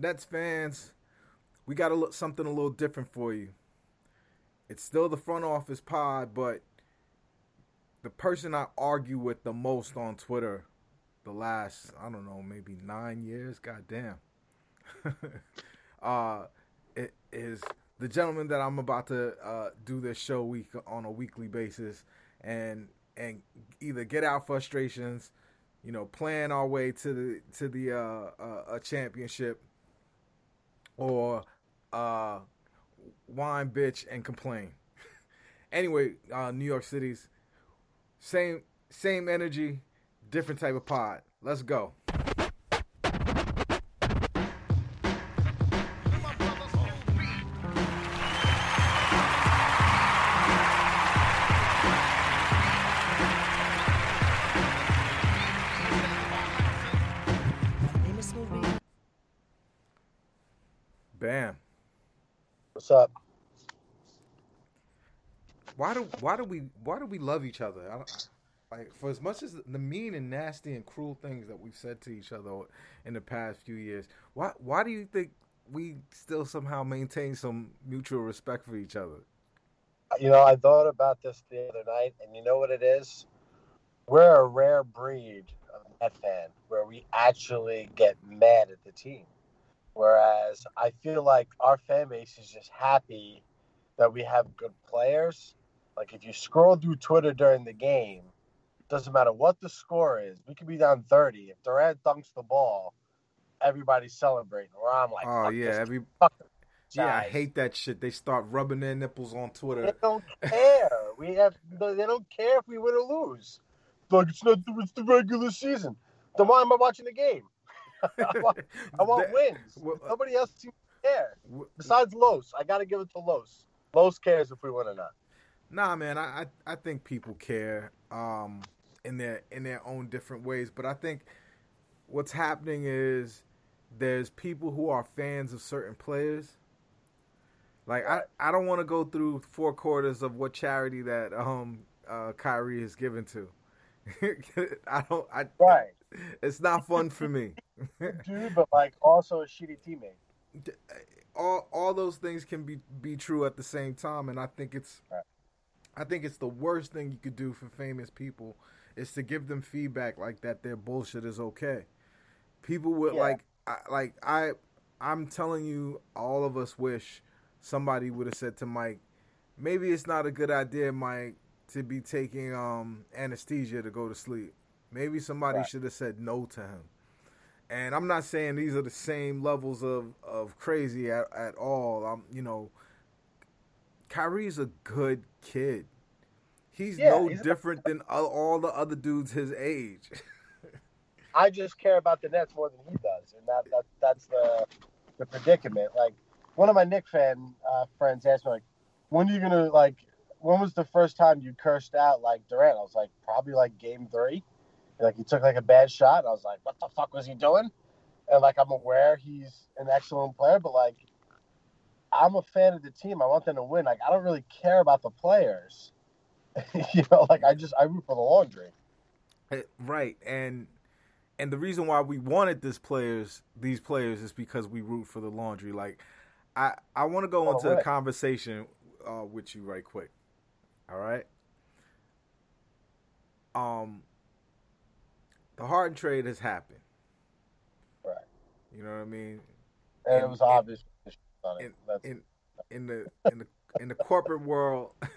Nets fans, we got a look, something a little different for you. It's still the front office pod, but the person I argue with the most on Twitter the last, I don't know, maybe nine years, goddamn, uh, it is the gentleman that I'm about to uh, do this show week on a weekly basis and and either get out frustrations, you know, plan our way to the to the uh, uh, a championship or uh, whine, bitch, and complain. anyway, uh, New York City's same same energy, different type of pod. Let's go. Why do why do we why do we love each other? I, like for as much as the mean and nasty and cruel things that we've said to each other in the past few years, why why do you think we still somehow maintain some mutual respect for each other? You know, I thought about this the other night, and you know what it is? We're a rare breed of Met fan where we actually get mad at the team. Whereas I feel like our fan base is just happy that we have good players. Like if you scroll through Twitter during the game, doesn't matter what the score is. We could be down 30. If Durant dunks the ball, everybody's celebrating. Or I'm like, oh yeah, every yeah, I hate that shit. They start rubbing their nipples on Twitter. They don't care. We have. They don't care if we win or lose. Like it's not. The, it's the regular season. Then why am I watching the game? I want, I want That- wins. well, Nobody else seems to care. Besides Los, I got to give it to Los. Los cares if we win or not. Nah, man, I, I I think people care um in their in their own different ways, but I think what's happening is there's people who are fans of certain players. Like I, I don't want to go through four quarters of what charity that um uh Kyrie is given to. I don't I Right, it's not fun for me. dude. But like, also a shitty teammate. all all those things can be be true at the same time and i think it's Right. I think it's the worst thing you could do for famous people is to give them feedback like that their bullshit is okay people would Yeah. like I, like i i'm telling you all of us wish somebody would have said to mike maybe it's not a good idea mike to be taking um anesthesia to go to sleep maybe somebody Right. should have said no to him and I'm not saying these are the same levels of, of crazy at, at all. Um, you know, Kyrie's a good kid. He's Yeah, no he's different than all, all the other dudes his age. I just care about the Nets more than he does, and that, that that's the the predicament. Like one of my Knick fan uh, friends asked me, like, "When are you gonna like? When was the first time you cursed out like Durant?" I was like, "Probably like Game three. Like he took like a bad shot. I was like, "What the fuck was he doing?" And like I'm aware he's an excellent player, but like I'm a fan of the team. I want them to win. Like I don't really care about the players. you know, like I just I root for the laundry. Eh, right, and and the reason why we wanted this players these players is because we root for the laundry. Like, I I want to go Oh, into a conversation uh, with you right quick. All right. Um, the Harden trade has happened. Right. You know what I mean? And And- it was obvious. it. in in the in the in the corporate world,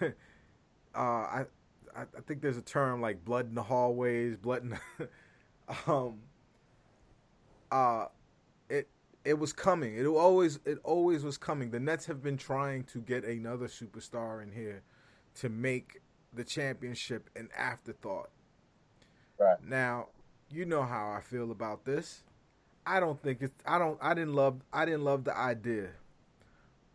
uh, I I think there's a term like blood in the hallways, blood in the, um uh it it was coming. It always it always was coming. The Nets have been trying to get another superstar in here to make the championship an afterthought. right. Now, you know how I feel about this. I don't think it's. I don't. I didn't love. I didn't love the idea.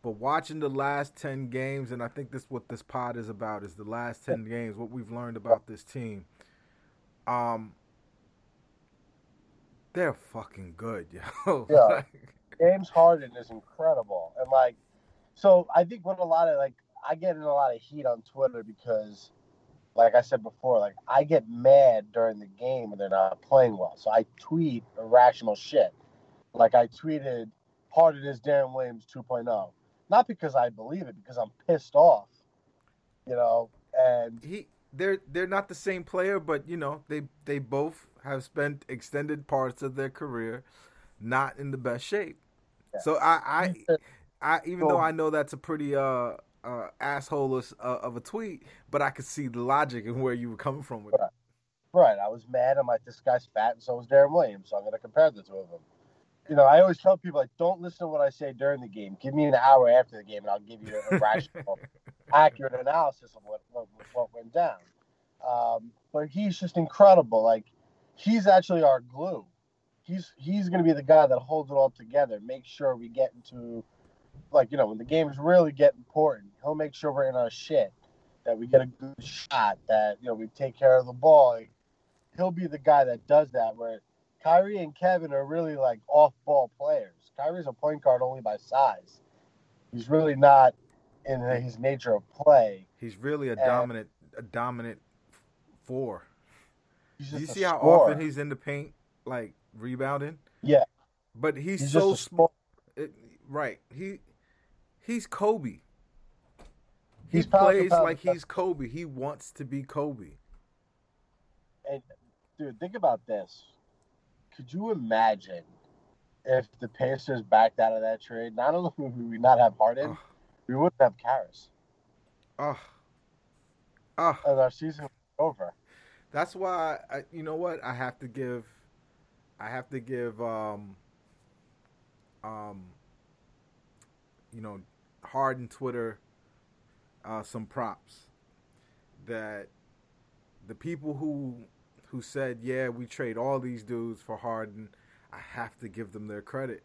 But watching the last ten games, and I think this what this pod is about is the last ten games. What we've learned about this team. Um, they're fucking good, yo. Yeah. James Harden is incredible, and like, so I think what a lot of like I get in a lot of heat on Twitter because, like I said before, like I get mad during the game when they're not playing well, so I tweet irrational shit. Like I tweeted, Harden is Deron Williams 2.0, not because I believe it, because I'm pissed off, you know, and he they're they're not the same player, but you know they they both have spent extended parts of their career not in the best shape. Yeah. So I, I, I, even though I know that's a pretty uh, uh asshole uh, of a tweet, but I could see the logic and where you were coming from with right. it. Right. I was mad. I'm like, this guy's fat, and so is Deron Williams. So I'm going to compare the two of them. You know, I always tell people like, don't listen to what I say during the game. Give me an hour after the game, and I'll give you a rational, accurate analysis of what, what, what went down. Um, but he's just incredible. Like, he's actually our glue he's he's going to be the guy that holds it all together. Make sure we get into like you know when the games really get important, he'll make sure we're in our shit, that we get a good shot, that you know we take care of the ball. Like, he'll be the guy that does that. Where Kyrie and Kevin are really like off-ball players. Kyrie's a point guard only by size. He's really not in his nature of play. He's really a and dominant a dominant four. you see how scorer. often he's in the paint? Like rebounding. Yeah, but he's, he's so small. Right. He he's Kobe. He he's plays like he's Kobe. He wants to be Kobe. And dude, think about this. Could you imagine if the Pacers backed out of that trade? Not only would we not have Harden, we wouldn't have Caris. Oh. Oh. And our season over. That's why I, you know what I have to give I have to give um um you know Harden Twitter uh, some props that the people who who said yeah we trade all these dudes for Harden I have to give them their credit.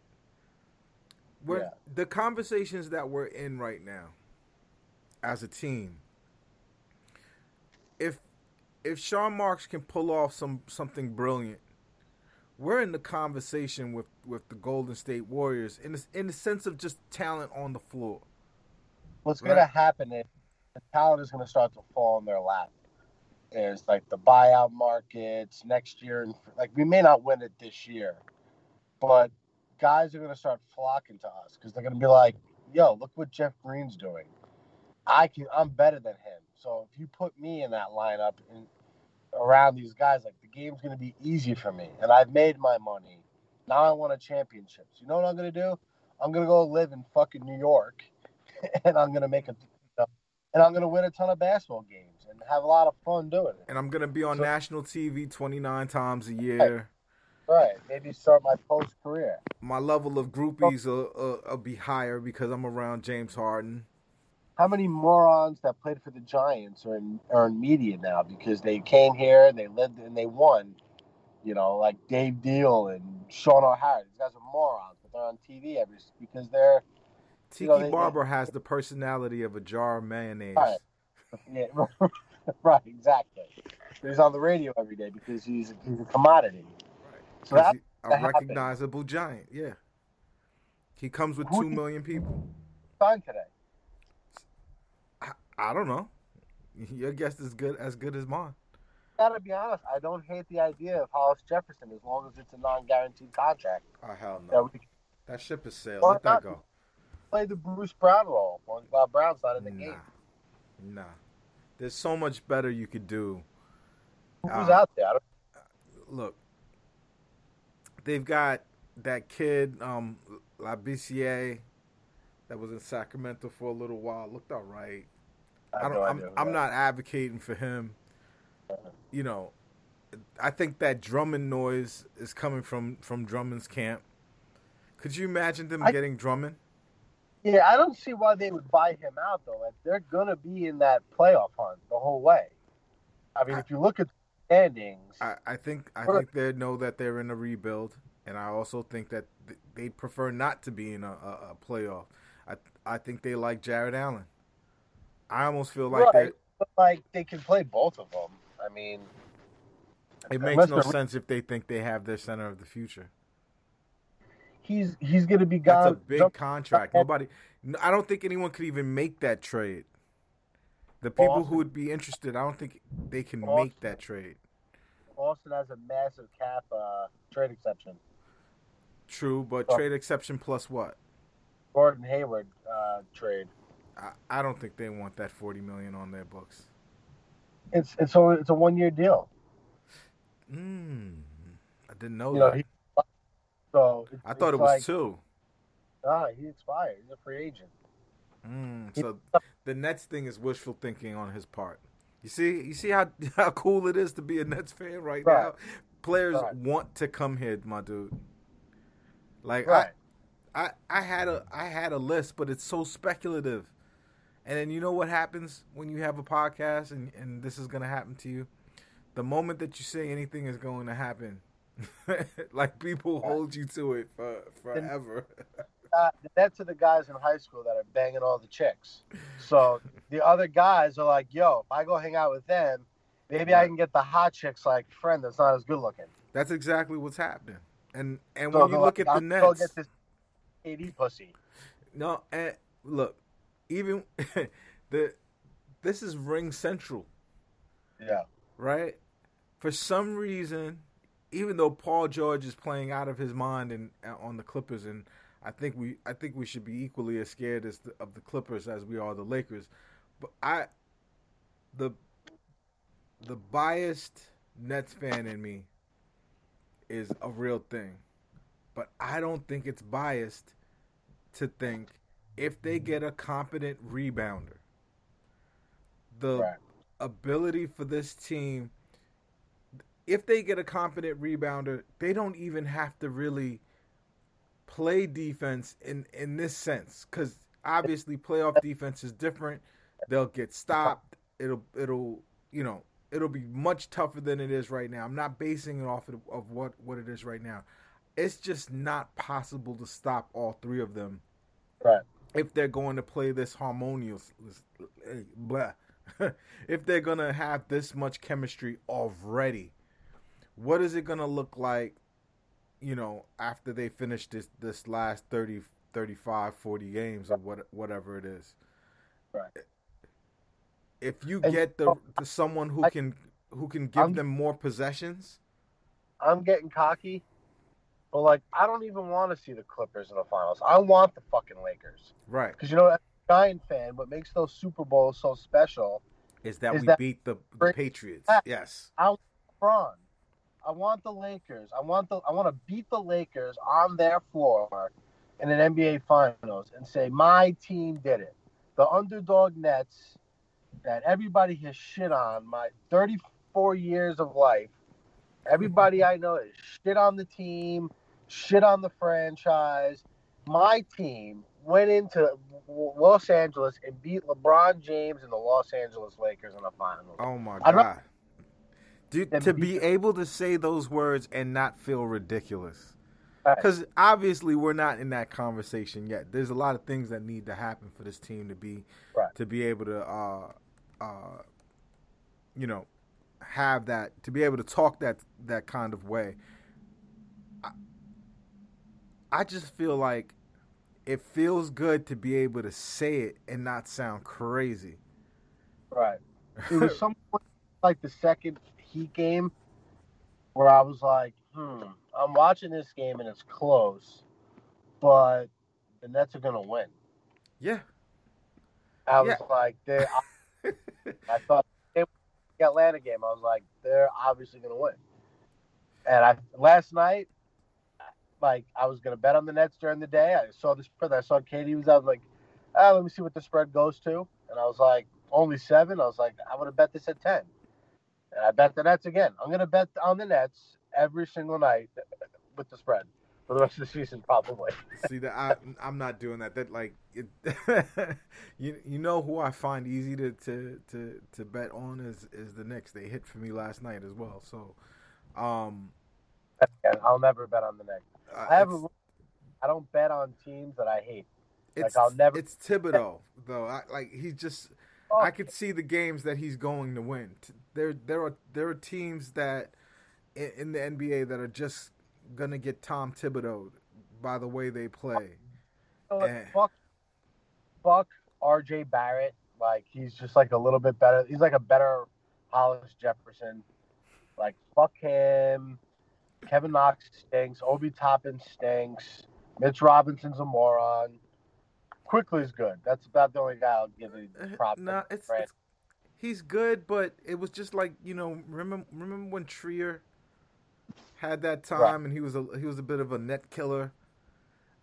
Yeah. the conversations that we're in right now as a team if if Sean Marks can pull off some something brilliant we're in the conversation with, with the Golden State Warriors in the, in the sense of just talent on the floor. What's right? going to happen is the talent is going to start to fall in their lap. There's like the buyout markets next year, and like we may not win it this year, but guys are going to start flocking to us because they're going to be like, "Yo, look what Jeff Green's doing. I can, I'm better than him. So if you put me in that lineup and around these guys. Like the game's going to be easy for me, and I've made my money. Now I want a championship. So you know what I'm going to do? I'm going to go live in fucking New York, and I'm going to make a, and I'm going to win a ton of basketball games and have a lot of fun doing it. And I'm going to be on so, national TV 29 times a year. Right. right. Maybe start my post career. My level of groupies will, will, will be higher because I'm around James Harden how many morons that played for the Giants are in, are in media now because they came here, they lived, and they won. You know, like Dave Diehl and Shaun O'Hara. These guys are morons, but they're on TV every because they're. Tiki you know, they, Barber they, has the personality of a jar of mayonnaise. Right. Yeah, right, exactly. He's on the radio every day because he's he's a commodity. Right. So that's a recognizable giant. Yeah. He comes with Who two million people. Signed today. I don't know. Your guess is good as good as mine. Gotta be honest, I don't hate the idea of Hollis Jefferson as long as it's a non-guaranteed contract. Oh hell no! That, that ship is sailed. Let that go. Play the Bruce Brown role while Brown's not in the nah. game. Nah, there's so much better you could do. Who's um, out there? Look, they've got that kid, um, Labissiere, that was in Sacramento for a little while. Looked all right. I, don't. I'm, I'm not advocating for him. You know, I think that Drummond noise is coming from from Drummond's camp. Could you imagine them I, getting Drummond? Yeah, I don't see why they would buy him out though. Like they're gonna be in that playoff hunt the whole way. I mean, I, if you look at the standings, I, I think I think they know that they're in a rebuild. and I also think that they prefer not to be in a, a, a playoff. I I think they like Jarrett Allen. I almost feel like right. But like they can play both of them. I mean, it makes no sense if they think they have their center of the future. He's he's going to be gone. That's a big contract. Nobody, I don't think anyone could even make that trade. The people who would be interested, I don't think they can make that trade. Boston has a massive cap uh, trade exception. True, but oh. trade exception plus what? Gordon Hayward uh, trade. I, I don't think they want that forty million on their books. It's it's a it's a one year deal. Hmm, I didn't know you that. Know, he, so I thought it was like, two. Ah, he expired. He's a free agent. Mm, so the Nets thing is wishful thinking on his part. You see, you see how how cool it is to be a Nets fan right, right. now. Players right. want to come here, my dude. Like right. I, I, I had a I had a list, but it's so speculative. And then you know what happens when you have a podcast and, and this is gonna happen to you? The moment that you say anything is going to happen, like people hold you to it for forever. uh, that's to the guys in high school that are banging all the chicks. So the other guys are like, "Yo, if I go hang out with them, maybe I can get the hot chicks like friend that's not as good looking." That's exactly what's happening. And and so when you look like, at the Nets, get this AD pussy. No, and look, even the this is ring central. Yeah. Right? For some reason, even though Paul George is playing out of his mind and uh, on the Clippers and I think we I think we should be equally as scared as the, of the Clippers as we are the Lakers. But I the the biased Nets fan in me is a real thing. But I don't think it's biased to think if they get a competent rebounder, the right. ability for this team, if they get a competent rebounder, they don't even have to really play defense in in this sense because obviously playoff defense is different. They'll get stopped. It'll it'll you know it'll be much tougher than it is right now. I'm not basing it off of, of what what it is right now. It's just not possible to stop all three of them Right. If they're going to play this harmonious, blah. if they're going to have this much chemistry already, what is it going to look like, you know, after they finish this this last 30 35 40 games or what whatever it is. Right. If you get the, the someone who I, can who can give I'm, them more possessions, I'm getting cocky but like, I don't even want to see the Clippers in the finals. I want the fucking Lakers. Right. Because you know, as a Giant fan, what makes those Super Bowls so special is that is we that beat the, the Patriots. Yes. I want LeBron. I want the Lakers. I want the. I want to beat the Lakers on their floor in an NBA Finals and say my team did it. The underdog Nets that everybody has shit on my 34 years of life. Everybody I know is shit on the team shit on the franchise. My team went into Los Angeles and beat LeBron James and the Los Angeles Lakers in the finals. Oh my god. Dude, to be able to say those words and not feel ridiculous. Because right. obviously we're not in that conversation yet. There's a lot of things that need to happen for this team to be right. to be able to, uh, uh, you know, have that to be able to talk that that kind of way. I just feel like it feels good to be able to say it and not sound crazy. Right. It was something like the second Heat game where I was like, hmm, I'm watching this game and it's close, but the Nets are going to win. Yeah. I was yeah. like, they. I, I thought the Atlanta game. I was like, they're obviously going to win. And I last night like I was gonna bet on the Nets during the day. I saw the spread. I saw Katie was. I was like, ah, let me see what the spread goes to. And I was like, only seven. I was like, I would gonna bet this at ten. And I bet the Nets again. I'm gonna bet on the Nets every single night with the spread for the rest of the season, probably. See that I I'm not doing that. That like it, you you know who I find easy to, to to to bet on is is the Knicks. They hit for me last night as well. So, um, I'll never bet on the Knicks. Uh, I have a, I don't bet on teams that I hate. It's, I'll never- It's Thibodeau though. I, like he's just. Oh, I could see the games that he's going to win. There, there are there are teams that in, in the NBA that are just gonna get Tom Thibodeau by the way they play. you know what? fuck, fuck R.J. Barrett. Like he's just like a little bit better. He's like a better Hollis Jefferson. Like fuck him. Kevin Knox stinks. Obi Toppin stinks. Mitch Robinson's a moron. Quickley's good. That's about the only guy I'll give a uh, prop. No, it's, it's he's good, but it was just like you know, remember remember when Trier had that time Right. and he was a he was a bit of a net killer.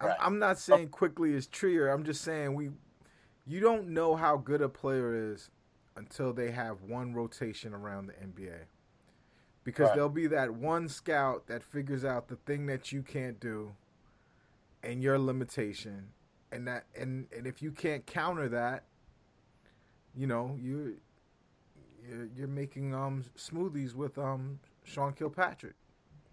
I'm, Right. I'm not saying Quickley is Trier. I'm just saying we you don't know how good a player is until they have one rotation around the NBA. Because Right. there'll be that one scout that figures out the thing that you can't do and your limitation and that and, and if you can't counter that you know you you're, you're making um smoothies with um Sean Kilpatrick.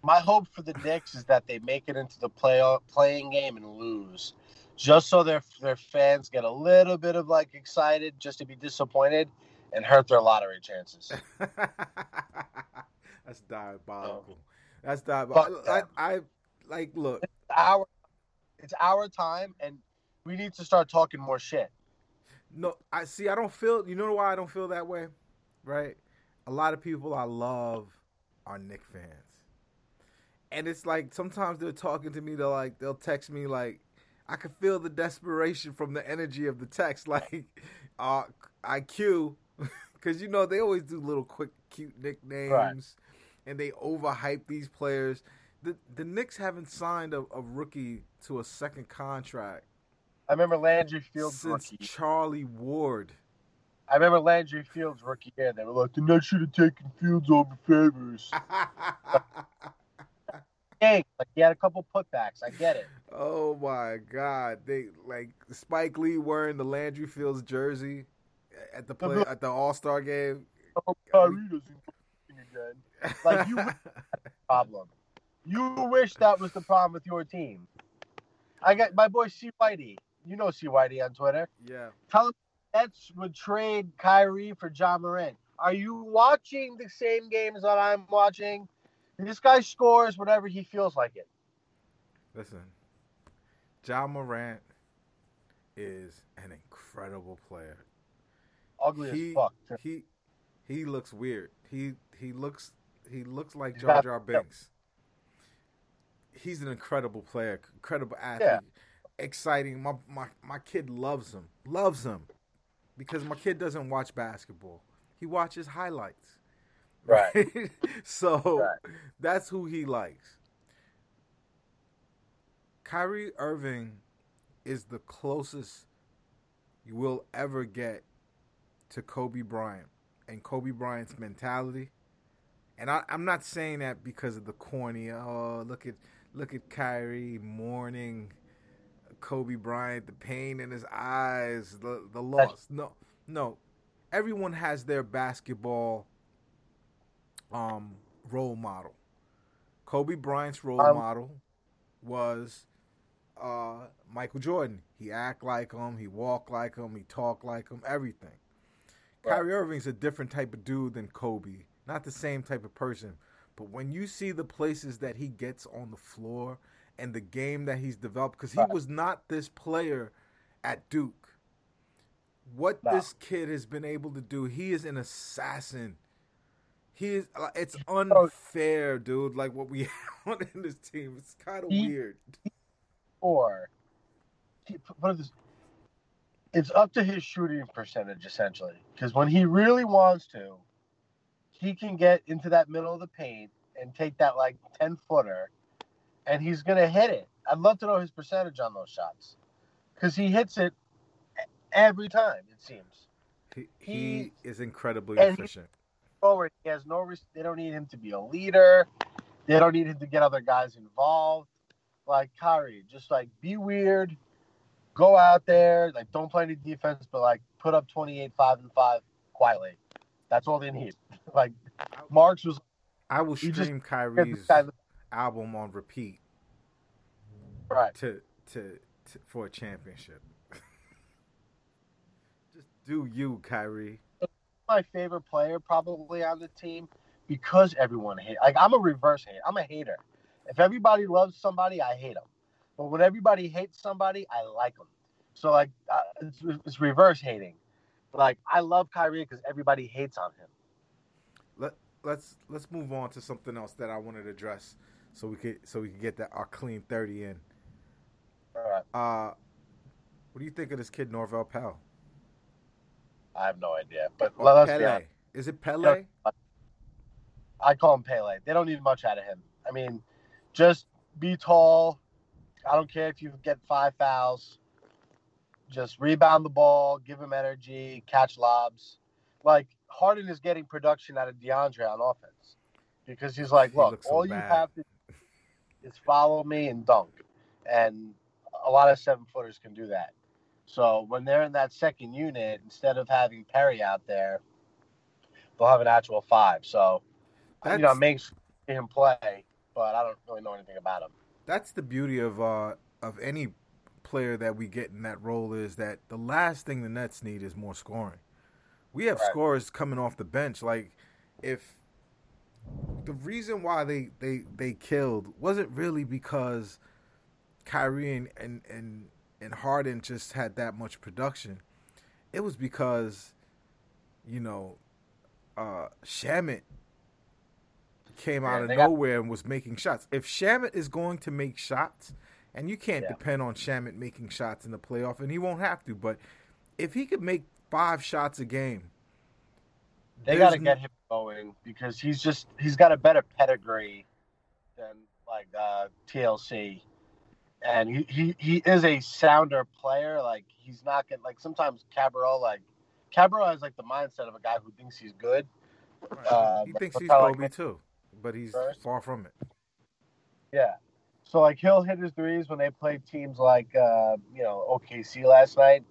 My hope for the Knicks is that they make it into the play playing game and lose, just so their their fans get a little bit of like excited, just to be disappointed and hurt their lottery chances. That's diabolical. That's diabolical. Fuck I. I like look. our it's our time, and we need to start talking more shit. No, I see. I don't feel. You know why I don't feel that way, right? A lot of people I love are Knick fans, and it's like sometimes they're talking to me. They're like, they'll text me like, I can feel the desperation from the energy of the text, like, uh, IQ, because you know they always do little quick, cute nicknames, and they overhype these players. The the Knicks haven't signed a, a rookie to a second contract I remember Landry Fields since rookie. Charlie Ward. I remember Landry Fields rookie year. They were like, the Nets should have taken Fields over Favors. Dang, like he had a couple putbacks. I get it. oh my God! They like Spike Lee wearing the Landry Fields jersey at the play at the All Star game. Oh, Kyrie doesn't again. Like, you- Problem. You wish that was the problem with your team. I got my boy C Whitey. You know C Whitey on Twitter. yeah. Tell him Nets would trade Kyrie for Ja Morant. Are you watching the same games that I'm watching? This guy scores whenever he feels like it. Listen, Ja Morant is an incredible player. Ugly He as fuck. he he looks weird. He he looks he looks like He's Jar Jar Binks. He's an incredible player, incredible athlete, Yeah. exciting. My my my kid loves him, loves him, because my kid doesn't watch basketball. He watches highlights. Right. so Right. that's who he likes. Kyrie Irving is the closest you will ever get to Kobe Bryant and Kobe Bryant's mentality. And I, I'm not saying that because of the corny. Oh, look at look at Kyrie mourning Kobe Bryant, the pain in his eyes, the the loss. No, no. Everyone has their basketball um, role model. Kobe Bryant's role Um, model was uh, Michael Jordan. He act like him, he walk like him, he talk like him, everything. Right. Kyrie Irving's a different type of dude than Kobe. Not the same type of person. But when you see the places that he gets on the floor and the game that he's developed, because he Right. was not this player at Duke. What No. this kid has been able to do, he is an assassin. He is. uh, It's unfair, dude. Like what we have in this team. It's kind of weird. Or he- put it this it's up to his shooting percentage essentially. Because when he really wants to, he can get into that middle of the paint and take that like ten footer, and he's gonna hit it. I'd love to know his percentage on those shots, because he hits it every time. It seems. He, he he- is incredibly efficient. Forward, he has no. They don't need him to be a leader. They don't need him to get other guys involved. Like Kyrie, just like be weird, go out there, like don't play any defense, but like put up 28, 5 and 5 quietly. That's all they need. like Marks was I will he just- stream Kyrie's album on repeat Right. to, to to for a championship. Just do you, Kyrie. My favorite player probably on the team because everyone hate. Like I'm a reverse hate. I'm a hater. If everybody loves somebody, I hate them. But when everybody hates somebody, I like them. So like uh, it's, it's reverse hating. Like I love Kyrie because everybody hates on him. Let let's let's move on to something else that I wanted to address, so we could so we could get that our clean thirty in. All right. Uh, what do you think of this kid Norvel Pelle? I have no idea. But Or let's be Pele? honest. Is it Pele? I call him Pele. They don't need much out of him. I mean, just be tall. I don't care if you get five fouls. Just rebound the ball, give him energy, catch lobs. Like Harden is getting production out of DeAndre on offense because he's like, He look, so all you have to is follow me and dunk, and a lot of seven footers can do that. So when they're in that second unit, instead of having Perry out there, they'll have an actual five. So you know, That's- makes him play, but I don't really know anything about him. That's the beauty of uh of any player that we get in that role is that the last thing the Nets need is more scoring. We have Right. scorers coming off the bench. Like if the reason why they they they killed wasn't really because Kyrie and and and, and Harden just had that much production. It was because you know uh Shamet came Yeah, out of they got- nowhere and was making shots. If Shamet is going to make shots, and you can't Yeah. depend on Shamet making shots in the playoff, and he won't have to, but if he could make five shots a game, They got to get him going because he's just he's got a better pedigree than like uh, TLC, and he, he he is a sounder player. Like he's not getting like sometimes Cabarrot like Cabarrot has like the mindset of a guy who thinks he's good. Um, he thinks he's how I Kobe too, but he's First. far from it. Yeah. So like he'll hit his threes when they play teams like uh, you know OKC last night,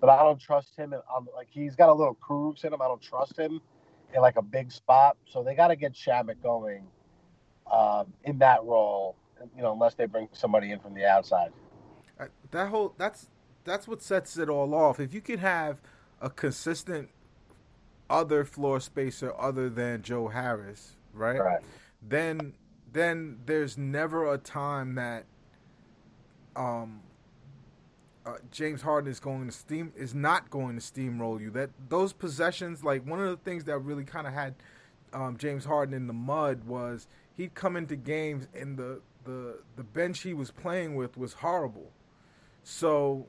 but I don't trust him. in- On like he's got a little Krugs in him. I don't trust him in like a big spot. So they got to get Shamet going um, in that role. You know, unless they bring somebody in from the outside. Uh, That whole that's that's what sets it all off. If you can have a consistent other floor spacer other than Joe Harris, right? Right. Then then there's never a time that um uh, James Harden is going to steam is not going to steamroll you. That those possessions, like one of the things that really kind of had um, James Harden in the mud was he'd come into games and the the the bench he was playing with was horrible. So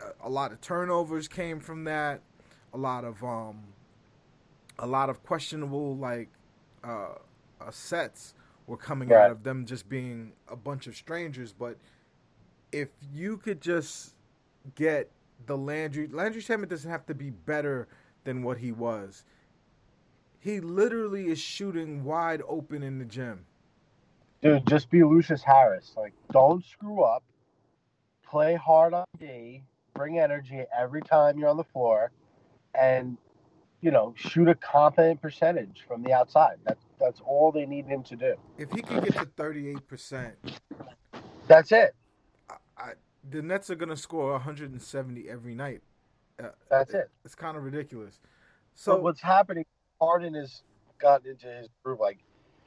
a- a lot of turnovers came from that. A lot of um a lot of questionable like uh, uh sets were coming Right. out of them just being a bunch of strangers, but if you could just get the Landry Landry Shamet doesn't have to be better than what he was. He literally is shooting wide open in the gym. Dude, just be Lucius Harris. Like, don't screw up. Play hard on D. Bring energy every time you're on the floor, and you know, shoot a competent percentage from the outside. That's that's all they need him to do. If he can get to thirty eight percent, That's it. I, the Nets are gonna score 170 every night. Uh, That's it. It's kind of ridiculous. So So what's happening? Harden has gotten into his groove. Like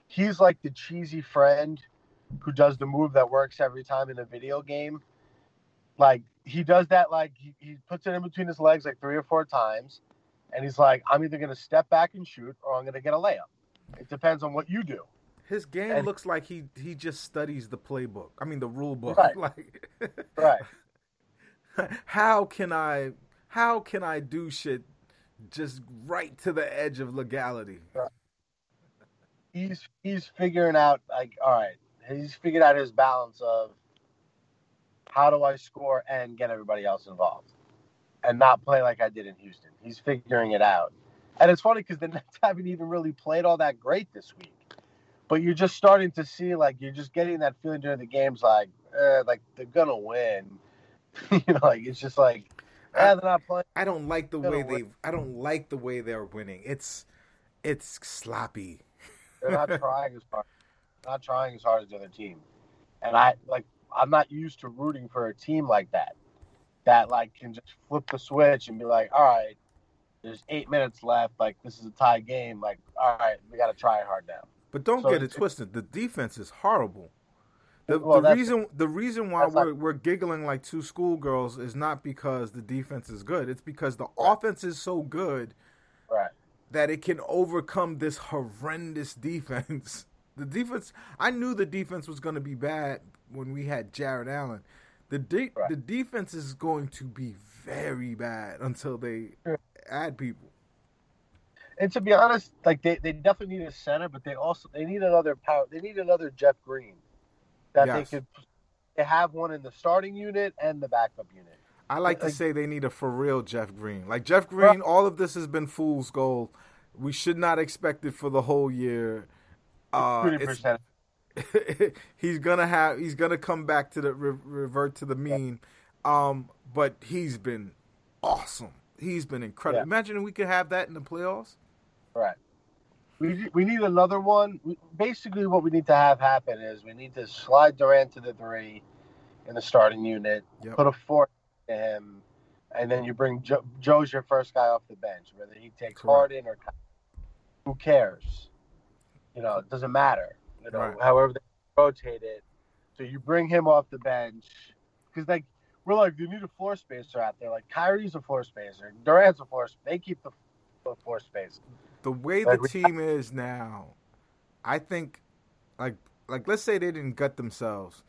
he's like the cheesy friend who does the move that works every time in a video game. Like he does that. Like he, he puts it in between his legs like three or four times, and he's like, "I'm either gonna step back and shoot, or I'm gonna get a layup. It depends on what you do." His game and- looks like he he just studies the playbook. I mean the rule book. Right. Like Right. how can I how can I do shit just right to the edge of legality? He's he's figuring out like, all right, he's figured out his balance of how do I score and get everybody else involved, and not play like I did in Houston. He's figuring it out, and it's funny because the Nets haven't even really played all that great this week. But you're just starting to see like you're just getting that feeling during the games like eh, like they're gonna win. you know, like it's just like eh, they're not playing. I don't like the way win. they I don't like the way they're winning. It's it's sloppy. They're not trying as hard. Not trying as hard as the other team. And I like I'm not used to rooting for a team like that, that like can just flip the switch and be like, all right, there's eight minutes left. Like this is a tie game. Like all right, we got to try hard now. But don't So get it twisted. The defense is horrible. The, Well, the reason the reason why we're, we're giggling like two schoolgirls is not because the defense is good. It's because the offense is so good Right. that it can overcome this horrendous defense. The defense, I knew the defense was going to be bad when we had Jarrett Allen. The de- Right. the defense is going to be very bad until they add people. And to be honest, like they, they definitely need a center, but they also they need another power. They need another Jeff Green that Yes. they could. They have one in the starting unit and the backup unit. I like to Like- say they need a for real Jeff Green. Like Jeff Green, all of this has been fool's gold. We should not expect it for the whole year. Uh, Thirty it's- percent. he's gonna have he's gonna come back to the re- revert to the mean. Um, but he's been awesome. He's been incredible. Yeah. Imagine if we could have that in the playoffs. Right. We we need another one. We, basically, what we need to have happen is we need to slide Durant to the three in the starting unit, Yep. put a four to him, and then you bring Joe, Joe's your first guy off the bench. Whether he takes Correct. Harden or who cares? You know, it doesn't matter. You know, Right. however they rotate it. So you bring him off the bench because like we're like you need a floor spacer out there. Like Kyrie's a floor spacer, Durant's a floor. They keep the, the floor space. The way the team is now, I think, like like let's say they didn't gut themselves,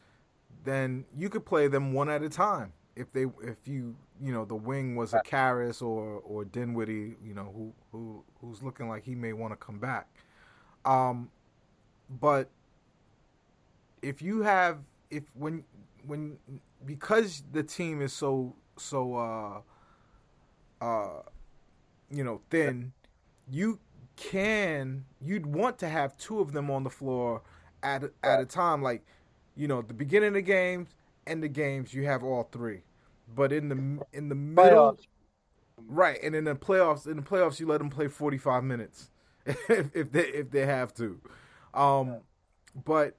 then you could play them one at a time. If they if you you know the wing was a. Caris or or Dinwiddie, you know who who who's looking like he may want to come back. Um, but if you have if when when because the team is so so uh uh you know thin you can you'd want to have two of them on the floor at at a time like you know the beginning of the games and the games you have all three. But in the in the middle Playoffs. right and in the playoffs in the playoffs you let them play 45 minutes if, if they if they have to. Um but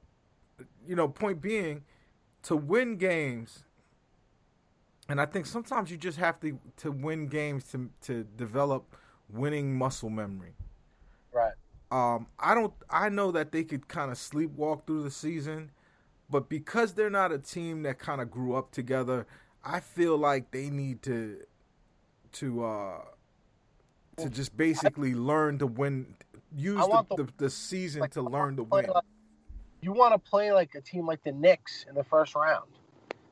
you know point being to win games and I think sometimes you just have to to win games to to develop winning muscle memory Right. um, I don't. I know that they could kind of sleepwalk through the season, but because they're not a team that kind of grew up together, I feel like they need to to uh to just basically learn to win. Use the, the, the- the season like, to learn to win. like- you want to play like a team like the Knicks in the first round.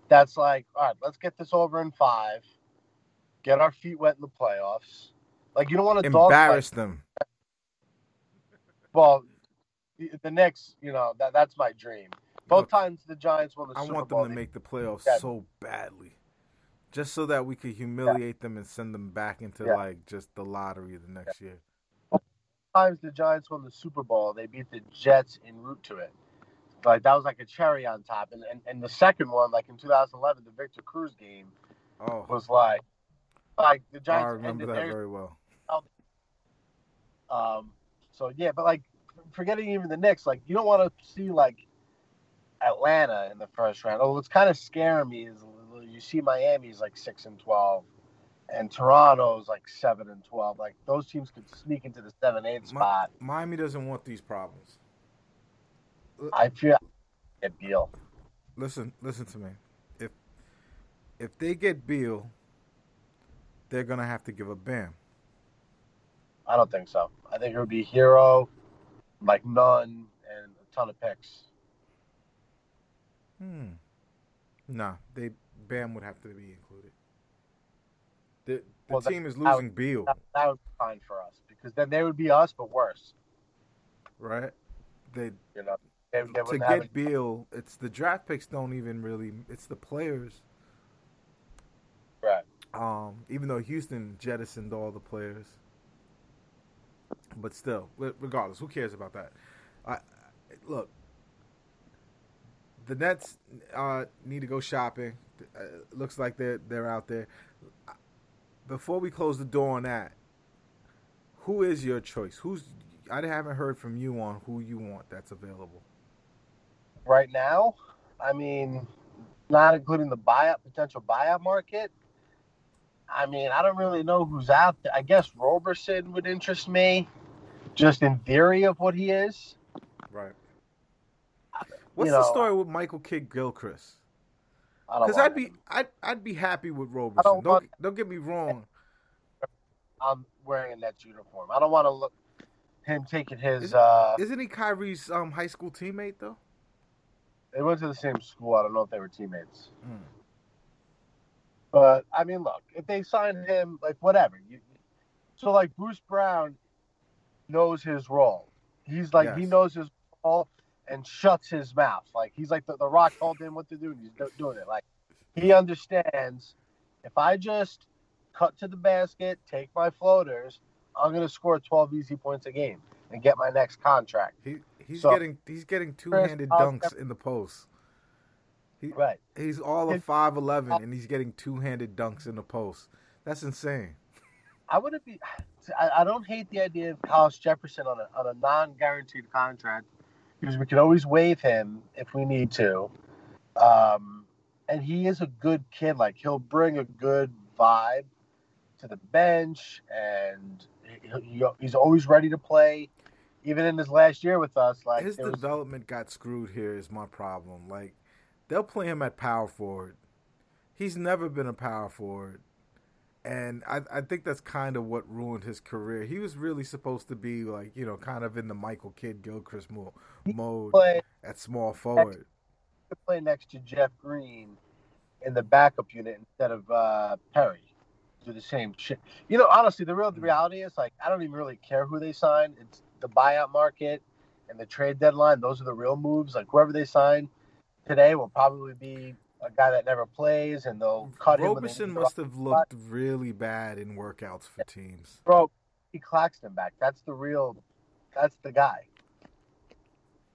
That's like, all right, let's get this over in five, get our feet wet in the playoffs. Like you don't want to Embarrass them. Well, the, the Knicks, you know, that that's my dream. Both Look, times the Giants won the I Super want Bowl. them to make the playoffs Yeah. so badly, just so that we could humiliate them and send them back into Yeah. like just the lottery the next year. times the Giants won the Super Bowl, they beat the Jets en route to it. Like that was like a cherry on top. And and, and the second one, like in 2011, the Victor Cruz game Oh, was like, like the Giants. I remember that their very well. Um, so yeah, but like forgetting even the Knicks, like you don't want to see like Atlanta in the first round. Oh, what's kind of scaring me is you see Miami's like six and twelve, and Toronto's like seven and twelve. Like those teams could sneak into the seven eight spot. Miami doesn't want these problems. I feel get Beal. Listen, listen to me. If if they get Beal, they're gonna have to give up Bam. I don't think so. I think it would be Herro, like none, and a ton of picks. Hmm. Nah, they Bam would have to be included. The the Well, that- team is that- losing Beal, That, that would be fine for us because then they would be us, but worse. right? They You know, they, they to get Beal, it's the draft picks don't even really. It's the players. right. Um, even though Houston jettisoned all the players, but still, regardless, who cares about that? I, look, the Nets uh, need to go shopping. Uh, looks like they're they're out there. Before we close the door on that, who is your choice? Who's I haven't heard from you on who you want that's available. right now, I mean, not including the buyout potential buyout market. I mean, I don't really know who's out there. I guess Roberson would interest me, just in theory of what he is. Right. What's You the know, story with Michael Kidd Gilchrist? Because I'd be. I'd I'd be happy with Roberson. don't Don't don't get me wrong. I'm wearing a Nets uniform. I don't want to look him taking his. Is- uh Isn't he Kyrie's um high school teammate though? They went to the same school. I don't know if they were teammates. Hmm. But I mean, look, if they sign him, like whatever. You, so like Bruce Brown knows his role. He's like he knows his role and shuts his mouth. Like he's like the, the Rock told him what to do, and he's do- doing it. Like he understands. If I just cut to the basket, take my floaters, I'm gonna score 12 easy points a game and get my next contract. He he's So- getting he's getting two handed dunks in the post. He, Right. He's all of five eleven and he's getting two handed dunks in the post. That's insane. I wouldn't be. I, I don't hate the idea of Hollis Jefferson on a on a non guaranteed contract because we can always waive him if we need to. Um, and he is a good kid. Like he'll bring a good vibe to the bench, and he, he, he's always ready to play. Even in his last year with us, like His was- development got screwed here is my problem. Like they'll play him at power forward. He's never been a power forward. And I, I think that's kind of what ruined his career. He was really supposed to be like, you know, kind of in the Michael Kidd Gilchrist mo- mode at small forward. to play next to Jeff Green in the backup unit instead of uh, Perry. Do the same shit. You know, honestly, the real the reality is like I don't even really care who they sign. It's the buyout market and the trade deadline. Those are the real moves. Like whoever they sign today will probably be a guy that never plays, and they'll cut him. when they Roberson must have looked really bad in workouts for teams. bro. He Claxton back. That's the real. That's the guy.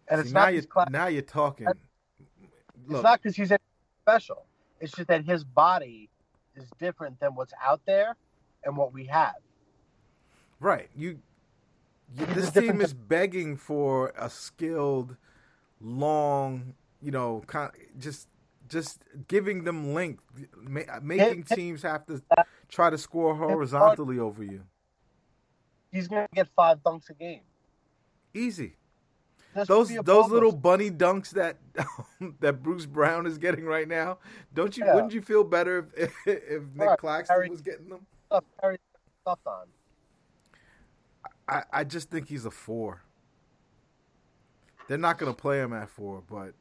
And See, it's now not you his Claxton. now you're talking. It's not because he's special. It's just that his body is different than what's out there and what we have. Right. You, you this team is begging for a skilled, long, you know, kind just just giving them length, ma- making teams have to try to score horizontally over you. He's going to get five dunks a game. Easy. Just Those those little bunny dunks that that Bruce Brown is getting right now. Don't you? Yeah. Wouldn't you feel better if if Nic Right. Claxton Harry- was getting them? stuff Perry stuff on. I, I just think he's a four. They're not going to play him at four, but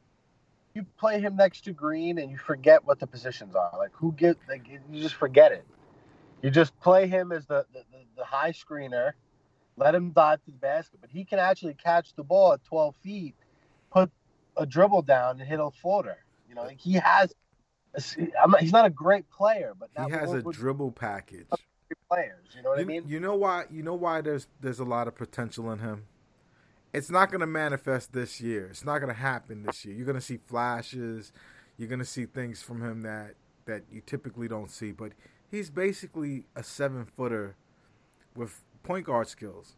You play him next to Green and you forget what the positions are. Like who get like you just forget it. You just play him as the the, the, the high screener, let him dive to the basket, but he can actually catch the ball at 12 feet, put a dribble down and hit a floater. You know, like he has. I'm not, he's not a great player, but he has a dribble package. players. You know what You, I mean? you know why? You know why there's there's a lot of potential in him. It's not going to manifest this year. It's not going to happen this year. You're going to see flashes. You're going to see things from him that that you typically don't see. But he's basically a seven footer with point guard skills.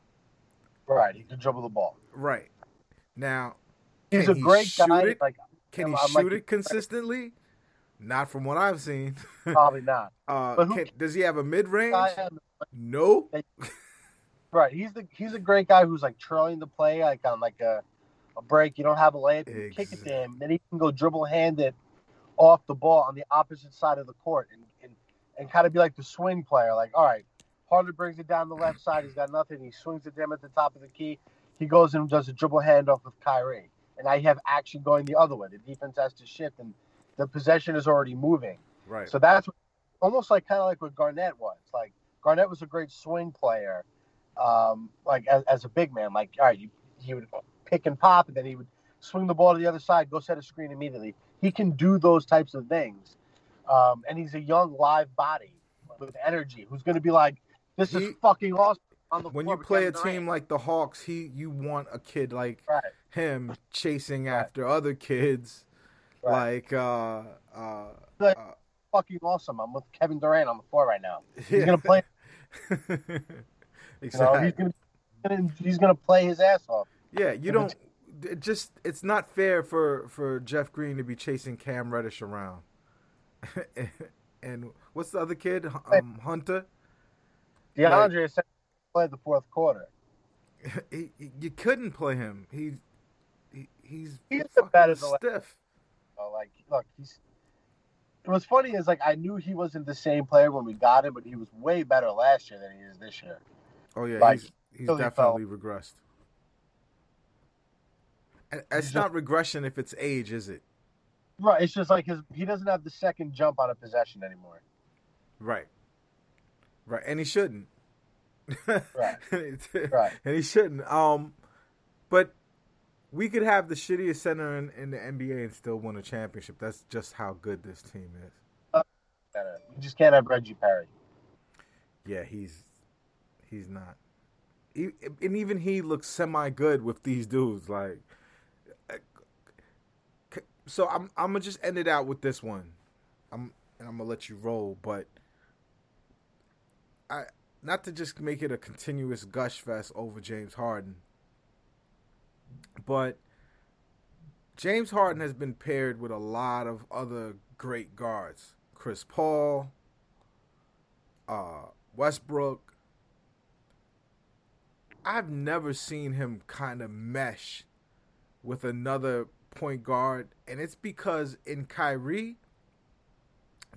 Right. He can dribble the ball. Right now, He's a he great guy. it? Like can he I'm shoot like- it consistently? Not from what I've seen. probably not. Uh, can, does he have a mid range? No. Right. He's the he's a great guy who's like trailing the play like on like a, a break. You don't have a layup, you kick it to him, then he can go dribble handed off the ball on the opposite side of the court and, and, and kind of be like the swing player. Like, all right, Harden brings it down the left side, he's got nothing, he swings it to him at the top of the key. He goes and does a dribble handoff with Kyrie. And now you have action going the other way. The defense has to shift and the possession is already moving. Right. So that's almost like kind of like what Garnett was. Like Garnett was a great swing player, um, like as, as a big man. Like all right, you, he would pick and pop, and then he would swing the ball to the other side, go set a screen immediately. He can do those types of things, um, and he's a young live body with energy who's going to be like, "This He- is fucking awesome." On the when you play a team like the Hawks, he you want a kid like right, him chasing Right. after other kids, Right. like uh, uh, Like- uh, fucking awesome. I'm with Kevin Durant on the floor right now. He's yeah. going to play. You know, he's going to he's going to play his ass off. yeah, you don't. It just it's not fair for for Jeff Green to be chasing Cam Reddish around. and what's the other kid? Um, Hunter. DeAndre like, played the fourth quarter. He, he, you couldn't play him. He, he he's he's better stiff. Oh, like look, he's. What's funny is like I knew he wasn't the same player when we got him, but he was way better last year than he is this year. Oh yeah, like, he's he's definitely fell. regressed. And it's not regression if it's age, is it? Right. It's just like his he doesn't have the second jump on a possession anymore. Right. Right, and he shouldn't. right. right. And he shouldn't. Um, but we could have the shittiest center in, in the NBA and still win a championship. That's just how good this team is. Uh, you just can't have Reggie Perry. Yeah, he's he's not. He, and even he looks semi good with these dudes. Like, so I'm I'm gonna just end it out with this one. I'm and I'm gonna let you roll, but I not to just make it a continuous gush fest over James Harden, but James Harden has been paired with a lot of other great guards. Chris Paul, uh, Westbrook. I've never seen him kind of mesh with another point guard, and it's because in Kyrie,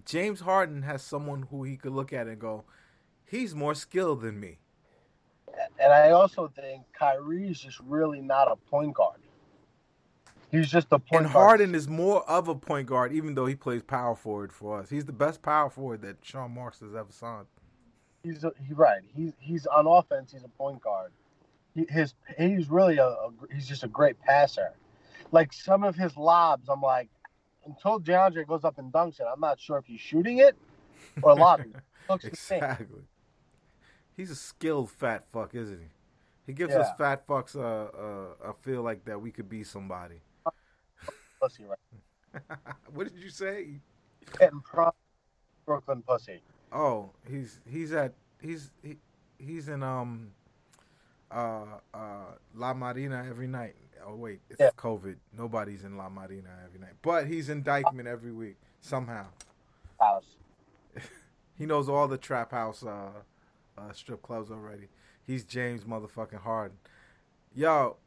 James Harden has someone who he could look at and go, he's more skilled than me. And I also think Kyrie is just really not a point guard. He's just a point guard. and Harden is more of a point guard, even though he plays power forward for us. He's the best power forward that Sean Marks has ever signed. He's a, he, right. He's he's on offense. He's a point guard. He, his he's really a, a he's just a great passer like some of his lobs, I'm like, until DeAndre goes up and dunks it, I'm not sure if he's shooting it or lobbing. Looks exactly. He's a skilled fat fuck, isn't he? He gives yeah. us fat fucks a, a, a feel like that we could be somebody. Pussy, right? what did you say? Getting pro Brooklyn pussy. Oh, he's he's at he's he, he's in um uh uh La Marina every night oh wait, it's yeah. COVID. Nobody's in La Marina every night, but he's in Dyckman every week somehow. House. he knows all the trap house uh, uh, strip clubs already. He's James motherfucking Harden. Yo,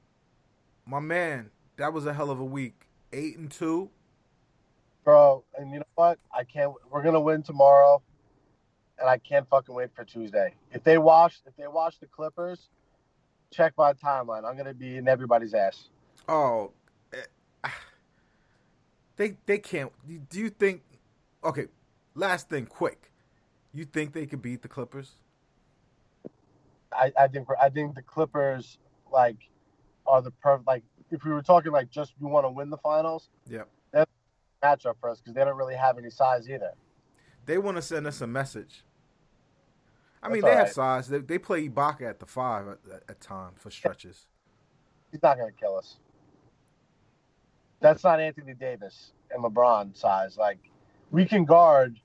my man, that was a hell of a week. Eight and two. Bro, and you know what? I can't. We're gonna win tomorrow, and I can't fucking wait for Tuesday. If they wash, if they wash the Clippers, check my timeline. I'm gonna be in everybody's ass. Oh, eh, they they can't. Do you think? Okay, last thing, quick. You think they could beat the Clippers? I, I think I think the Clippers like are the perfect like if we were talking like just you want to win the finals. Yeah. That's a matchup for us because they don't really have any size either. They want to send us a message. I mean, they have size. They, they play Ibaka at the five at, at times for stretches. He's not going to kill us. That's not Anthony Davis and LeBron size. Like, we can guard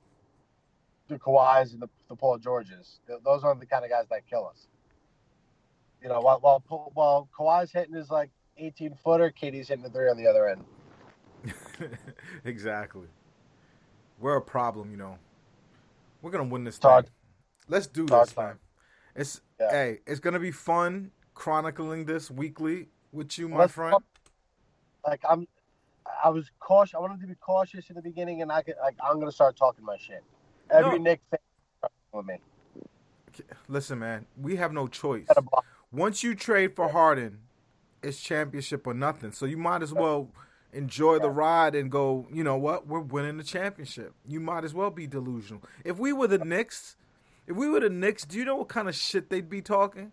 the Kawhis and the, the Paul Georges. Those aren't the kind of guys that kill us. You know, while while while Kawhi's hitting his like 18 footer, KD's hitting the three on the other end. exactly. We're a problem, you know. We're gonna win this Talk. thing. Let's do this, man. It's yeah. hey, it's gonna be fun chronicling this weekly with you, my Let's friend. Talk, like I'm, I was cautious. I wanted to be cautious in the beginning, and I could like I'm gonna start talking my shit. Every no. Knick fan with me. Listen, man, we have no choice. Once you trade for Harden, it's championship or nothing. So you might as well enjoy the ride and go. You know what? We're winning the championship. You might as well be delusional. If we were the Knicks if we were the Knicks, do you know what kind of shit they'd be talking?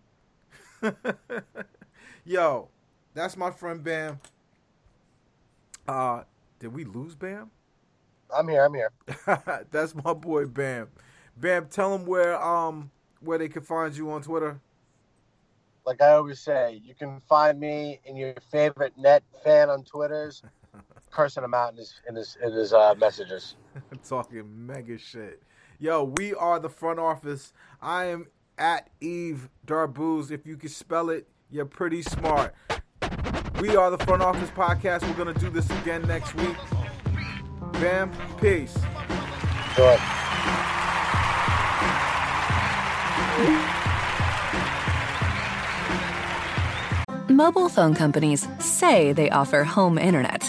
Yo, that's my friend Bam. Uh, did we lose Bam? I'm here. I'm here. that's my boy Bam. Bam, tell them where um where they can find you on Twitter. Like I always say, you can find me in your favorite net fan on Twitter's, cursing him out in his in his in his uh, messages. Talking mega shit. Yo, we are the front office. I am at Eve Darbooz. If you can spell it, you're pretty smart. We are the front office podcast. We're gonna do this again next week. Bam, peace. Sure. Mobile phone companies say they offer home internet.